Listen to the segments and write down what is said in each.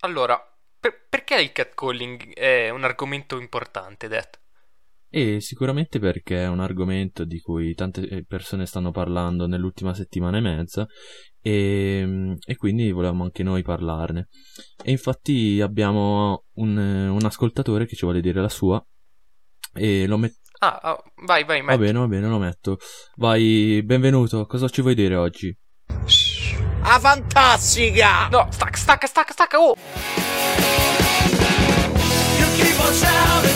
allora, per- perché il catcalling è un argomento importante, Det? E sicuramente perché è un argomento di cui tante eh, persone stanno parlando nell'ultima settimana e mezza e, e quindi volevamo anche noi parlarne. E infatti abbiamo un, un ascoltatore che ci vuole dire la sua e lo metto. Ah, oh, vai, vai, metti. Va bene, va bene, lo metto. Vai, benvenuto, cosa ci vuoi dire oggi? Ah, fantastica! No, stacca, stacca, stacca, stacca, oh! You keep on shouting,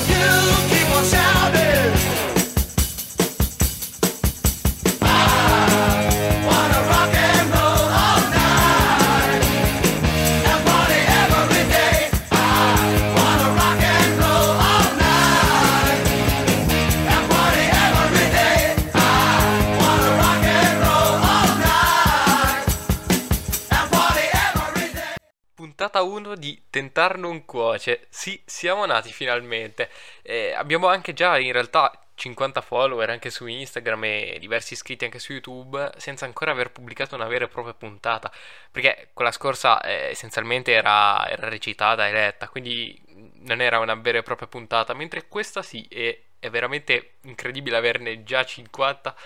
di Tentar non cuoce. Sì, siamo nati finalmente. Eh, abbiamo anche già in realtà 50 follower anche su Instagram e diversi iscritti anche su YouTube senza ancora aver pubblicato una vera e propria puntata. Perché quella scorsa eh, essenzialmente era, era recitata e letta, quindi non era una vera e propria puntata. Mentre questa sì, e è veramente incredibile averne già 50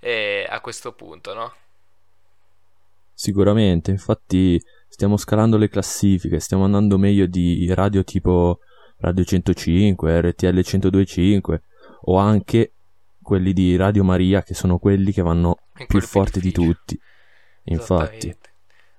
eh, a questo punto, no? Sicuramente, infatti stiamo scalando le classifiche, stiamo andando meglio di radio tipo Radio 105, RTL 1025 o anche quelli di Radio Maria che sono quelli che vanno È più forti di tutti. Infatti.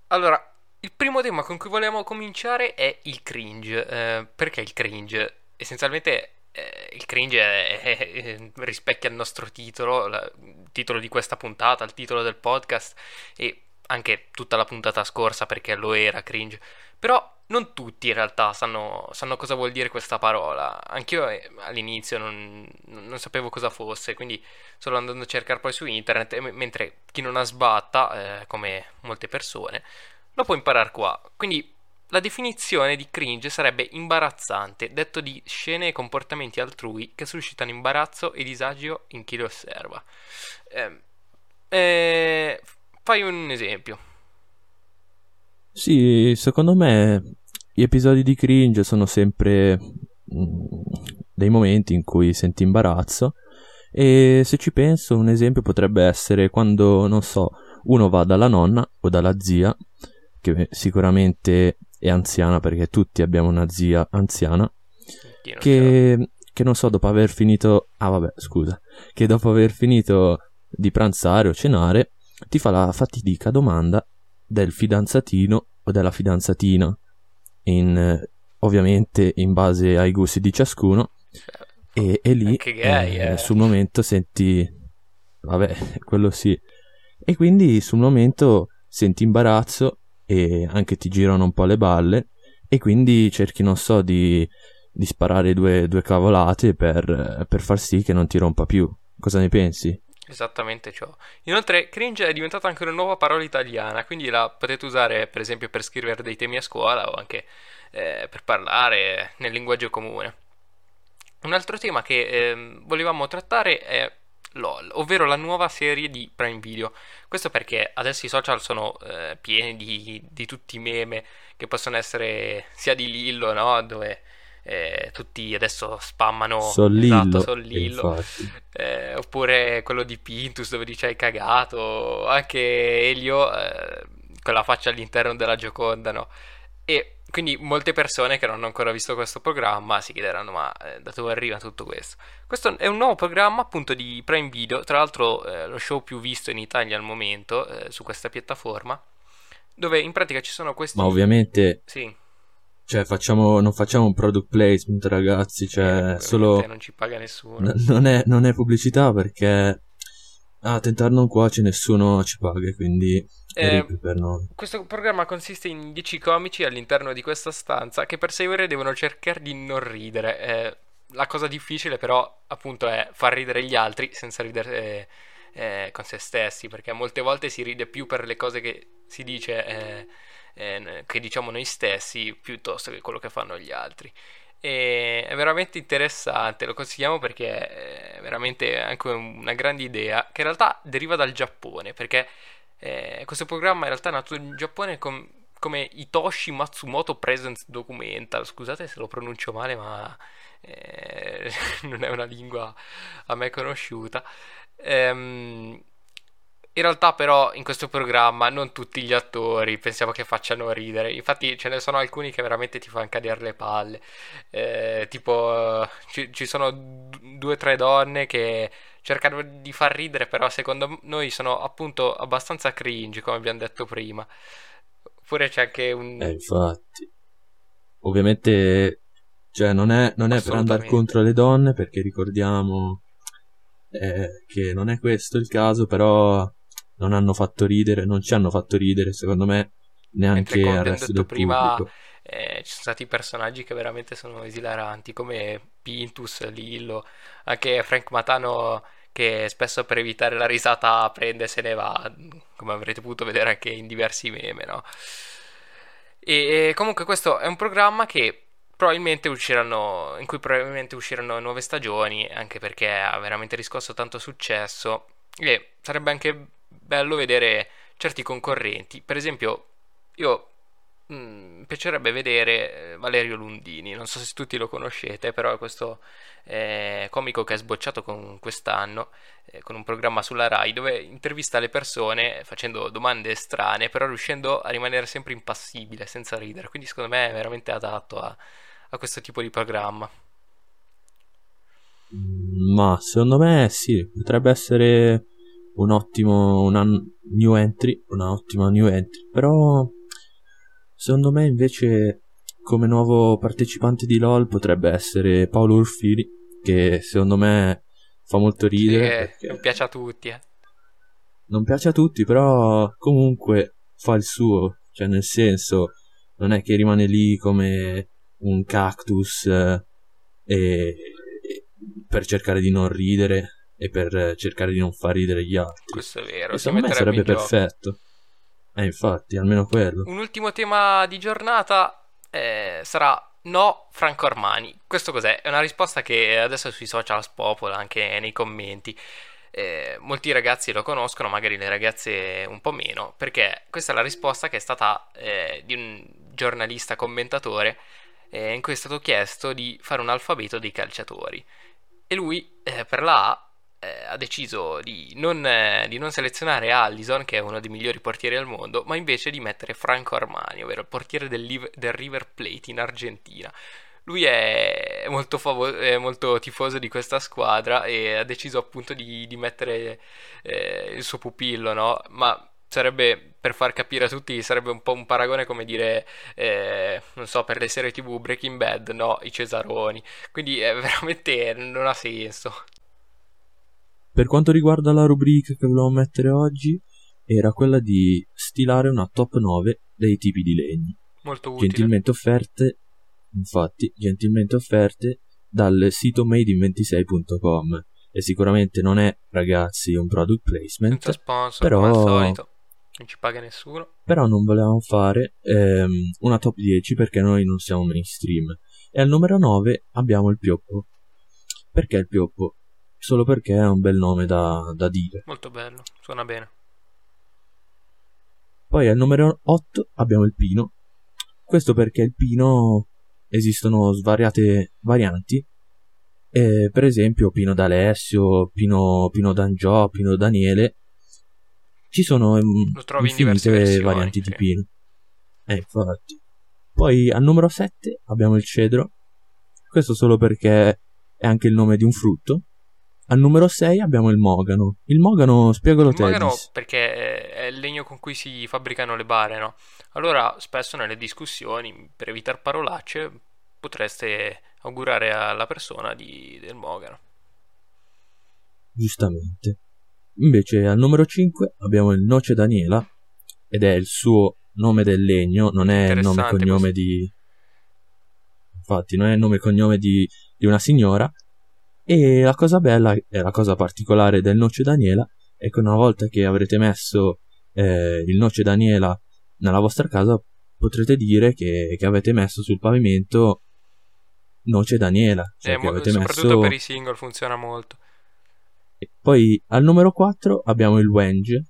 Allora, il primo tema con cui vogliamo cominciare è il cringe. Eh, perché il cringe? Essenzialmente eh, il cringe è- è- è- rispecchia il nostro titolo, la- il titolo di questa puntata, il titolo del podcast e anche tutta la puntata scorsa perché lo era cringe. Però non tutti in realtà sanno, sanno cosa vuol dire questa parola. Anch'io eh, all'inizio non, non sapevo cosa fosse, quindi solo andando a cercare poi su internet, m- mentre chi non ha sbatta, eh, come molte persone, lo può imparare qua. Quindi la definizione di cringe sarebbe imbarazzante, detto di scene e comportamenti altrui che suscitano imbarazzo e disagio in chi li osserva. Ehm, eh, fai un esempio. sì, secondo me gli episodi di cringe sono sempre mm, dei momenti in cui senti imbarazzo e se ci penso un esempio potrebbe essere quando, non so, uno va dalla nonna o dalla zia, che sicuramente è anziana perché tutti abbiamo una zia anziana, che, che non so, dopo aver finito... Ah vabbè, scusa. Che dopo aver finito di pranzare o cenare, ti fa la fatidica domanda del fidanzatino o della fidanzatina, in, eh, ovviamente in base ai gusti di ciascuno, e, e lì gay, eh, eh. sul momento senti... Vabbè, quello sì. E quindi sul momento senti imbarazzo e anche ti girano un po' le balle e quindi cerchi, non so, di, di sparare due, due cavolate per, per far sì che non ti rompa più. Cosa ne pensi? Esattamente ciò. Inoltre, cringe è diventata anche una nuova parola italiana, quindi la potete usare per esempio per scrivere dei temi a scuola o anche eh, per parlare nel linguaggio comune. Un altro tema che ehm, volevamo trattare è LOL, ovvero la nuova serie di Prime Video. Questo perché adesso i social sono eh, pieni di, di tutti i meme che possono essere sia di Lillo, no? Dove eh, tutti adesso spammano Sollillo. esatto, Sollillo. Eh, oppure quello di Pintus dove dice hai cagato, anche Elio eh, con la faccia all'interno della Gioconda, no? E quindi molte persone che non hanno ancora visto questo programma si chiederanno ma eh, da dove arriva tutto questo? Questo è un nuovo programma appunto di Prime Video, tra l'altro eh, lo show più visto in Italia al momento eh, su questa piattaforma, dove in pratica ci sono questi... Ma ovviamente, Sì, cioè, facciamo, non facciamo un product placement, ragazzi, eh, cioè, ovviamente solo... non ci paga nessuno. n- non, è, non è pubblicità perché... A tentare non cuoce nessuno ci paga, quindi è Eh, rip per noi. Questo programma consiste in 10 comici all'interno di questa stanza che per 6 ore devono cercare di non ridere. Eh, la cosa difficile però appunto è far ridere gli altri senza ridere eh, con se stessi, perché molte volte si ride più per le cose che si dice, eh, eh, che diciamo noi stessi, piuttosto che quello che fanno gli altri. E è veramente interessante, lo consigliamo perché è veramente anche una grande idea che in realtà deriva dal Giappone, perché eh, questo programma in realtà è nato in Giappone con, come Hitoshi Matsumoto Presents Documental. Scusate se lo pronuncio male, ma eh, non è una lingua a me conosciuta. Ehm, in realtà però in questo programma non tutti gli attori pensiamo che facciano ridere, infatti ce ne sono alcuni che veramente ti fanno cadere le palle, Eh, tipo ci, ci sono d- due o tre donne che cercano di far ridere, però secondo noi sono appunto abbastanza cringe, come abbiamo detto prima. Oppure c'è anche un... Eh, infatti. Ovviamente, cioè, non è, non è per andare contro le donne, perché ricordiamo eh, che non è questo il caso, però non hanno fatto ridere, non ci hanno fatto ridere, secondo me, neanche al resto detto del prima, pubblico. eh, ci sono stati personaggi che veramente sono esilaranti, come Pintus, Lillo, anche Frank Matano che spesso per evitare la risata prende e se ne va, come avrete potuto vedere anche in diversi meme, no? E comunque questo è un programma che probabilmente usciranno, in cui probabilmente usciranno nuove stagioni, anche perché ha veramente riscosso tanto successo e sarebbe anche bello vedere certi concorrenti. Per esempio, io mm, mi piacerebbe vedere eh, Valerio Lundini, non so se tutti lo conoscete, però è questo eh, comico che è sbocciato con quest'anno eh, con un programma sulla Rai dove intervista le persone facendo domande strane, però riuscendo a rimanere sempre impassibile, senza ridere. Quindi secondo me è veramente adatto a, a questo tipo di programma. Mm, Ma secondo me sì, potrebbe essere un ottimo una new entry, una ottima new entry, però secondo me invece come nuovo partecipante di LoL potrebbe essere Paolo Urfiri, che secondo me fa molto Sì, ridere perché non piace a tutti, eh. non piace a tutti, però comunque fa il suo, cioè nel senso non è che rimane lì come un cactus eh, e, e- per cercare di non ridere e per cercare di non far ridere gli altri. Questo è vero, E secondo me sarebbe perfetto. Eh, infatti, almeno quello. Un ultimo tema di giornata eh, sarà no Franco Armani. Questo cos'è? È una risposta che adesso sui social spopola anche nei commenti. Eh, molti ragazzi lo conoscono, magari le ragazze un po' meno, perché questa è la risposta che è stata eh, di un giornalista commentatore eh, in cui è stato chiesto di fare un alfabeto dei calciatori. E lui, eh, per la A, eh, ha deciso di non, eh, di non selezionare Allison, che è uno dei migliori portieri al mondo, ma invece di mettere Franco Armani, ovvero il portiere del, Liv- del River Plate in Argentina. Lui è molto, favo- è molto tifoso di questa squadra e ha deciso appunto di, di mettere eh, il suo pupillo, no? Ma sarebbe, per far capire a tutti, sarebbe un po' un paragone come dire, eh, non so, per le serie TV Breaking Bad, no, i Cesaroni. Quindi è veramente non ha senso. Per quanto riguarda la rubrica che volevamo mettere oggi, era quella di stilare una top 9 dei tipi di legni, Molto utile. gentilmente offerte, infatti, gentilmente offerte dal sito madeinventisei.com. E sicuramente non è, ragazzi, un product placement, Senza sponsor, però- come al solito. Non ci paga nessuno. però non volevamo fare ehm, una top 10 perché noi non siamo mainstream. E al numero 9 abbiamo il Pioppo. Perché il Pioppo? Solo perché è un bel nome da, da dire. Molto bello, suona bene. Poi al numero 8 abbiamo il Pino. Questo perché il Pino esistono svariate varianti. Eh, per esempio Pino d'Alessio, Pino, Pino d'Angiò, Pino Daniele. Ci sono Lo trovi in diverse infinite varianti di. Pino. Eh, infatti. Poi al numero 7 abbiamo il cedro. Questo solo perché è anche il nome di un frutto. Al numero 6 abbiamo il mogano. Il mogano, spiegalo Il te. mogano Dis. perché è- è il legno con cui si fabbricano le bare, no? Allora, spesso nelle discussioni, per evitare parolacce, potreste augurare alla persona di- del mogano. Giustamente. Invece al numero 5 abbiamo il Noce Daniela ed è il suo nome del legno, non è il nome e cognome questo. di Infatti, non è il nome e cognome di, di una signora e la cosa bella e la cosa particolare del Noce Daniela è che una volta che avrete messo eh, il Noce Daniela nella vostra casa potrete dire che, che avete messo sul pavimento Noce Daniela, cioè Eh, che mo- avete soprattutto messo per i single funziona molto. E Poi al numero 4 abbiamo il Wenge.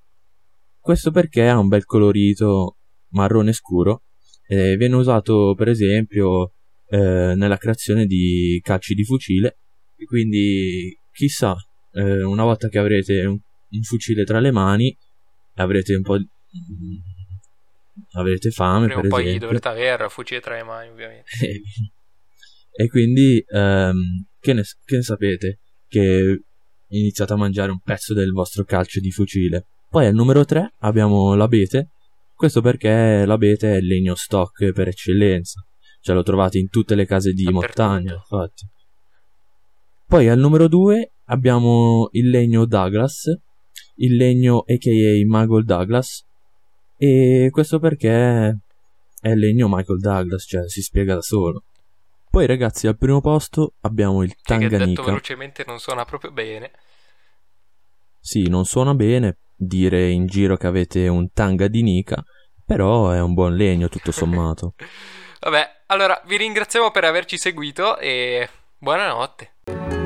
Questo perché ha un bel colorito marrone scuro e viene usato per esempio eh, nella creazione di calci di fucile e quindi chissà eh, una volta che avrete un, un fucile tra le mani avrete un po' di, mm, avrete fame Prima per poi esempio dovrete avere fucile tra le mani, ovviamente. e quindi ehm, che, ne, che ne sapete che iniziate a mangiare un pezzo del vostro calcio di fucile. Poi al numero 3 abbiamo l'abete. Questo perché l'abete è il legno stock per eccellenza. Cioè lo trovate in tutte le case di montagna infatti. Poi al numero 2 abbiamo il legno Douglas il legno aka Michael Douglas. E questo perché è il legno Michael Douglas cioè si spiega da solo poi ragazzi al primo posto abbiamo il Che detto Tanganica velocemente non suona proprio bene. Sì, non suona bene dire in giro che avete un tanga di Nika, però è un buon legno tutto sommato. Vabbè, allora vi ringraziamo per averci seguito e buonanotte.